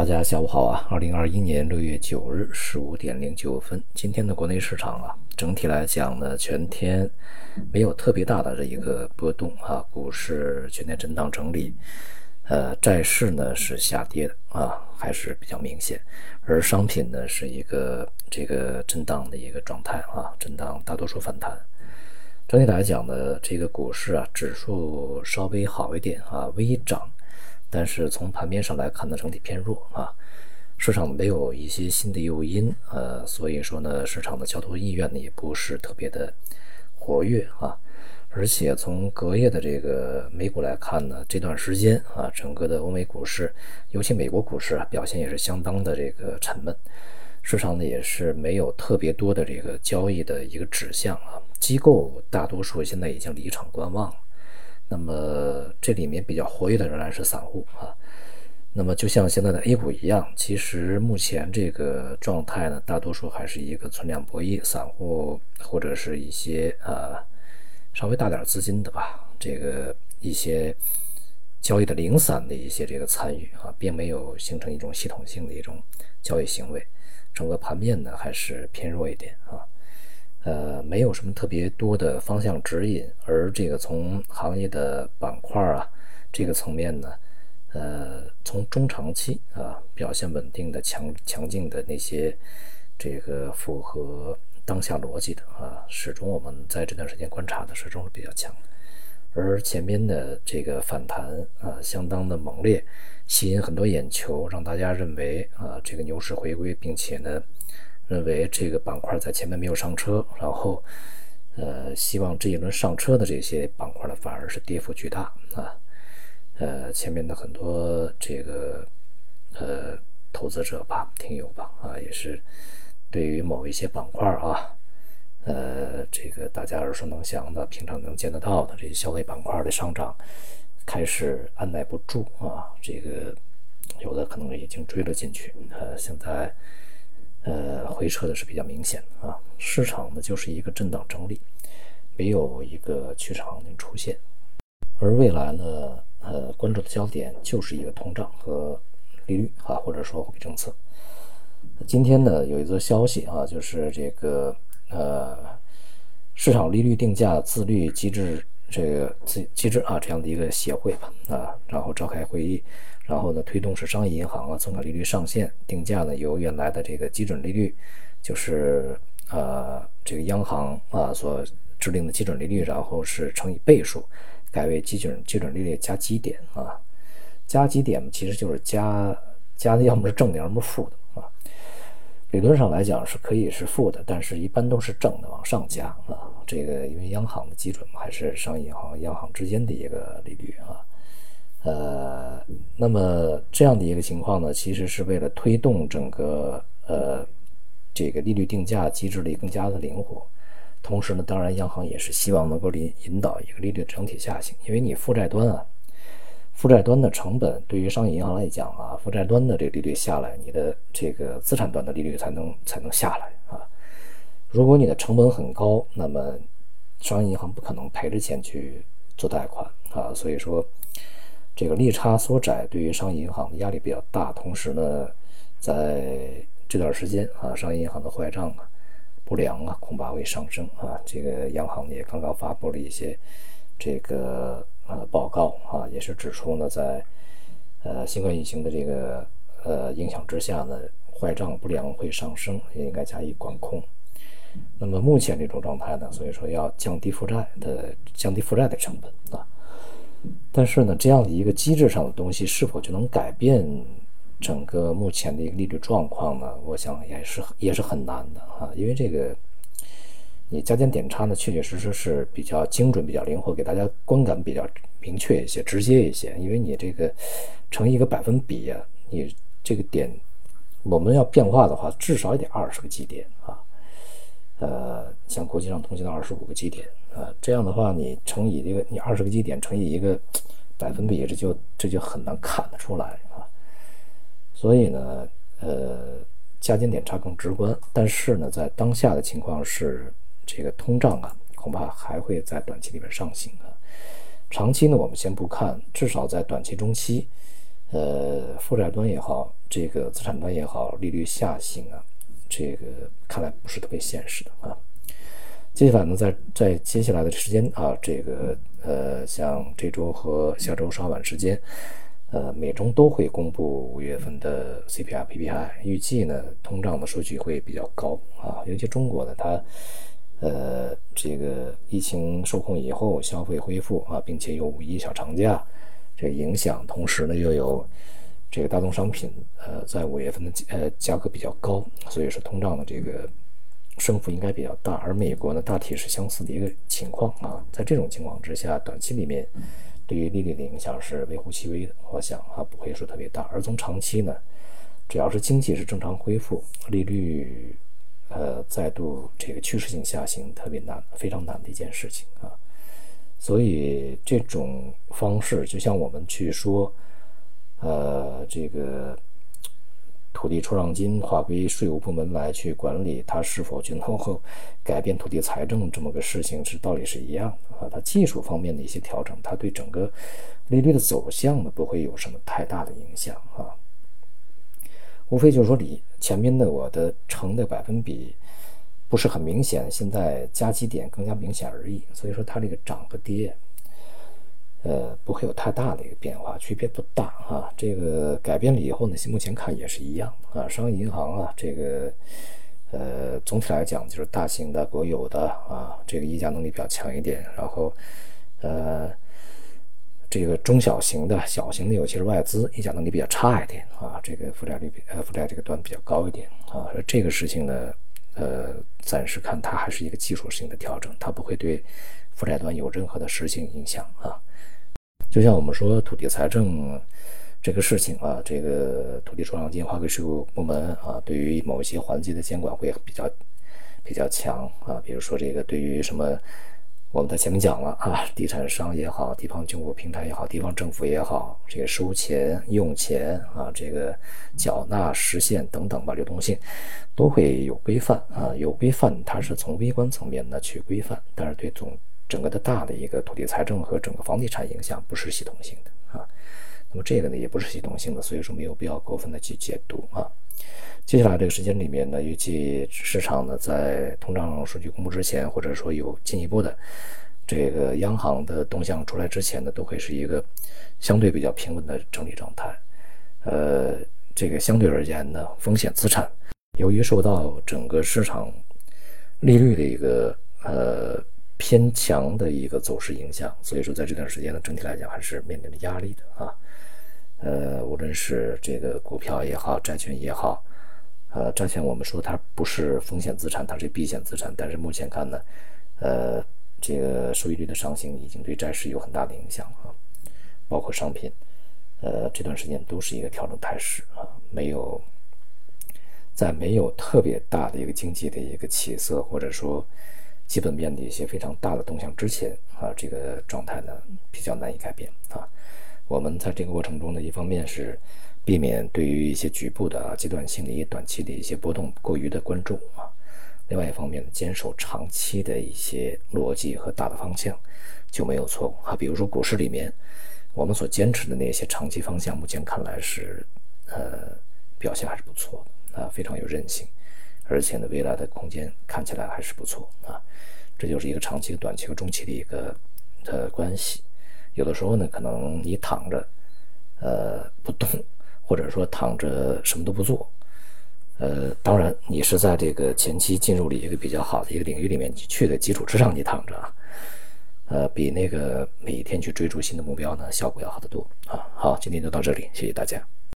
大家下午好啊！二零二一年六月九日十五点零九分，今天的国内市场啊，整体来讲呢，全天没有特别大的这一个波动啊，股市全天震荡整理，呃，债市呢是下跌的啊，还是比较明显，而商品呢是一个这个震荡的一个状态啊，震荡大多数反弹。整体来讲呢，这个股市啊，指数稍微好一点啊，微涨。但是从盘面上来看呢，整体偏弱啊，市场没有一些新的诱因，呃，所以说呢，市场的交投意愿呢也不是特别的活跃啊，而且从隔夜的这个美股来看呢，这段时间啊，整个的欧美股市，尤其美国股市啊，表现也是相当的这个沉闷，市场呢也是没有特别多的这个交易的一个指向啊，机构大多数现在已经离场观望了。那么这里面比较活跃的仍然是散户啊。那么就像现在的 A 股一样，其实目前这个状态呢，大多数还是一个存量博弈，散户或者是一些啊稍微大点资金的吧，这个一些交易的零散的一些这个参与啊，并没有形成一种系统性的一种交易行为，整个盘面呢还是偏弱一点啊。呃，没有什么特别多的方向指引，而这个从行业的板块啊这个层面呢，呃，从中长期啊表现稳定的强强劲的那些这个符合当下逻辑的啊，始终我们在这段时间观察的始终是比较强，而前边的这个反弹啊相当的猛烈，吸引很多眼球，让大家认为啊这个牛市回归，并且呢。认为这个板块在前面没有上车，然后，呃，希望这一轮上车的这些板块呢，反而是跌幅巨大啊，呃，前面的很多这个呃投资者吧、听友吧啊，也是对于某一些板块啊，呃，这个大家耳熟能详的、平常能见得到的这些消费板块的上涨，开始按耐不住啊，这个有的可能已经追了进去，呃，现在。呃，回撤的是比较明显的啊，市场呢就是一个震荡整理，没有一个趋势行情出现，而未来呢，呃，关注的焦点就是一个通胀和利率啊，或者说货币政策。今天呢，有一则消息啊，就是这个呃，市场利率定价自律机制这个机机制啊，这样的一个协会吧啊，然后召开会议。然后呢，推动是商业银行啊，存款利率上限定价呢，由原来的这个基准利率，就是呃这个央行啊所制定的基准利率，然后是乘以倍数，改为基准基准利率加基点啊，加基点其实就是加加的，要么是正的，要么是负的啊。理论上来讲是可以是负的，但是一般都是正的往上加啊。这个因为央行的基准嘛，还是商业银行央行之间的一个利率啊。呃，那么这样的一个情况呢，其实是为了推动整个呃这个利率定价机制的更加的灵活，同时呢，当然央行也是希望能够引引导一个利率整体下行，因为你负债端啊，负债端的成本对于商业银行来讲啊，负债端的这个利率下来，你的这个资产端的利率才能才能下来啊。如果你的成本很高，那么商业银行不可能赔着钱去做贷款啊，所以说。这个利差缩窄对于商业银行的压力比较大，同时呢，在这段时间啊，商业银行的坏账啊不良啊恐怕会上升啊。这个央行也刚刚发布了一些这个呃报告啊，也是指出呢，在呃新冠疫情的这个呃影响之下呢，坏账不良会上升，也应该加以管控。那么目前这种状态呢，所以说要降低负债的降低负债的成本啊。但是呢，这样的一个机制上的东西是否就能改变整个目前的一个利率状况呢？我想也是也是很难的啊，因为这个你加减点差呢，确确实实是比较精准、比较灵活，给大家观感比较明确一些、直接一些。因为你这个乘一个百分比啊，你这个点我们要变化的话，至少也得二十个基点啊。呃，像国际上通行的二十五个基点啊，这样的话，你乘以这个，你二十个基点乘以一个百分比，这就这就很难看得出来啊。所以呢，呃，加减点差更直观，但是呢，在当下的情况是，这个通胀啊，恐怕还会在短期里边上行啊。长期呢，我们先不看，至少在短期、中期，呃，负债端也好，这个资产端也好，利率下行啊，这个看来不是特别现实的啊。接下来呢，在在接下来的时间啊，这个呃，像这周和下周稍晚时间，呃，美中都会公布五月份的 CPI、PPI，预计呢，通胀的数据会比较高啊，尤其中国呢，它呃，这个疫情受控以后，消费恢复啊，并且有五一小长假。这影响，同时呢又有这个大宗商品，呃，在五月份的呃价格比较高，所以说通胀的这个升幅应该比较大。而美国呢，大体是相似的一个情况啊。在这种情况之下，短期里面对于利率的影响是微乎其微的，我想啊不会说特别大。而从长期呢，只要是经济是正常恢复，利率呃再度这个趋势性下行，特别难，非常难的一件事情啊。所以这种方式，就像我们去说，呃，这个土地出让金划归税务部门来去管理，它是否就能够改变土地财政这么个事情，是道理是一样的啊。它技术方面的一些调整，它对整个利率的走向呢，不会有什么太大的影响啊。无非就是说，你前面的我的乘的百分比。不是很明显，现在加基点更加明显而已。所以说它这个涨和跌，呃，不会有太大的一个变化，区别不大啊。这个改变了以后呢，目前看也是一样啊。商业银行啊，这个呃，总体来讲就是大型的国有的啊，这个议价能力比较强一点。然后呃，这个中小型的小型的，尤其是外资议价能力比较差一点啊。这个负债率比呃负债这个端比较高一点啊。这个事情呢。呃，暂时看它还是一个技术性的调整，它不会对负债端有任何的实性影响啊。就像我们说土地财政这个事情啊，这个土地出让金划给税务部门啊，对于某一些环节的监管会比较比较强啊。比如说这个对于什么。我们在前面讲了啊，地产商也好，地方政府平台也好，地方政府也好，这个收钱、用钱啊，这个缴纳实现等等吧，流动性都会有规范啊，有规范，它是从微观层面呢去规范，但是对总整个的大的一个土地财政和整个房地产影响不是系统性的啊。那么这个呢也不是系统性的，所以说没有必要过分的去解读啊。接下来这个时间里面呢，预计市场呢在通胀数据公布之前，或者说有进一步的这个央行的动向出来之前呢，都会是一个相对比较平稳的整理状态。呃，这个相对而言呢，风险资产由于受到整个市场利率的一个呃偏强的一个走势影响，所以说在这段时间呢，整体来讲还是面临着压力的啊。呃，无论是这个股票也好，债券也好，呃，债券我们说它不是风险资产，它是避险资产，但是目前看呢，呃，这个收益率的上行已经对债市有很大的影响啊，包括商品，呃，这段时间都是一个调整态势啊，没有在没有特别大的一个经济的一个起色，或者说基本面的一些非常大的动向之前啊，这个状态呢比较难以改变啊。我们在这个过程中呢，一方面是避免对于一些局部的啊阶段性的一些短期的一些波动过于的关注啊，另外一方面呢，坚守长期的一些逻辑和大的方向就没有错误啊。比如说股市里面，我们所坚持的那些长期方向，目前看来是呃表现还是不错的啊，非常有韧性，而且呢，未来的空间看起来还是不错啊。这就是一个长期、短期和中期的一个呃关系。有的时候呢，可能你躺着，呃，不动，或者说躺着什么都不做，呃，当然你是在这个前期进入了一个比较好的一个领域里面去的基础之上，你躺着啊，呃，比那个每天去追逐新的目标呢，效果要好得多啊。好，今天就到这里，谢谢大家。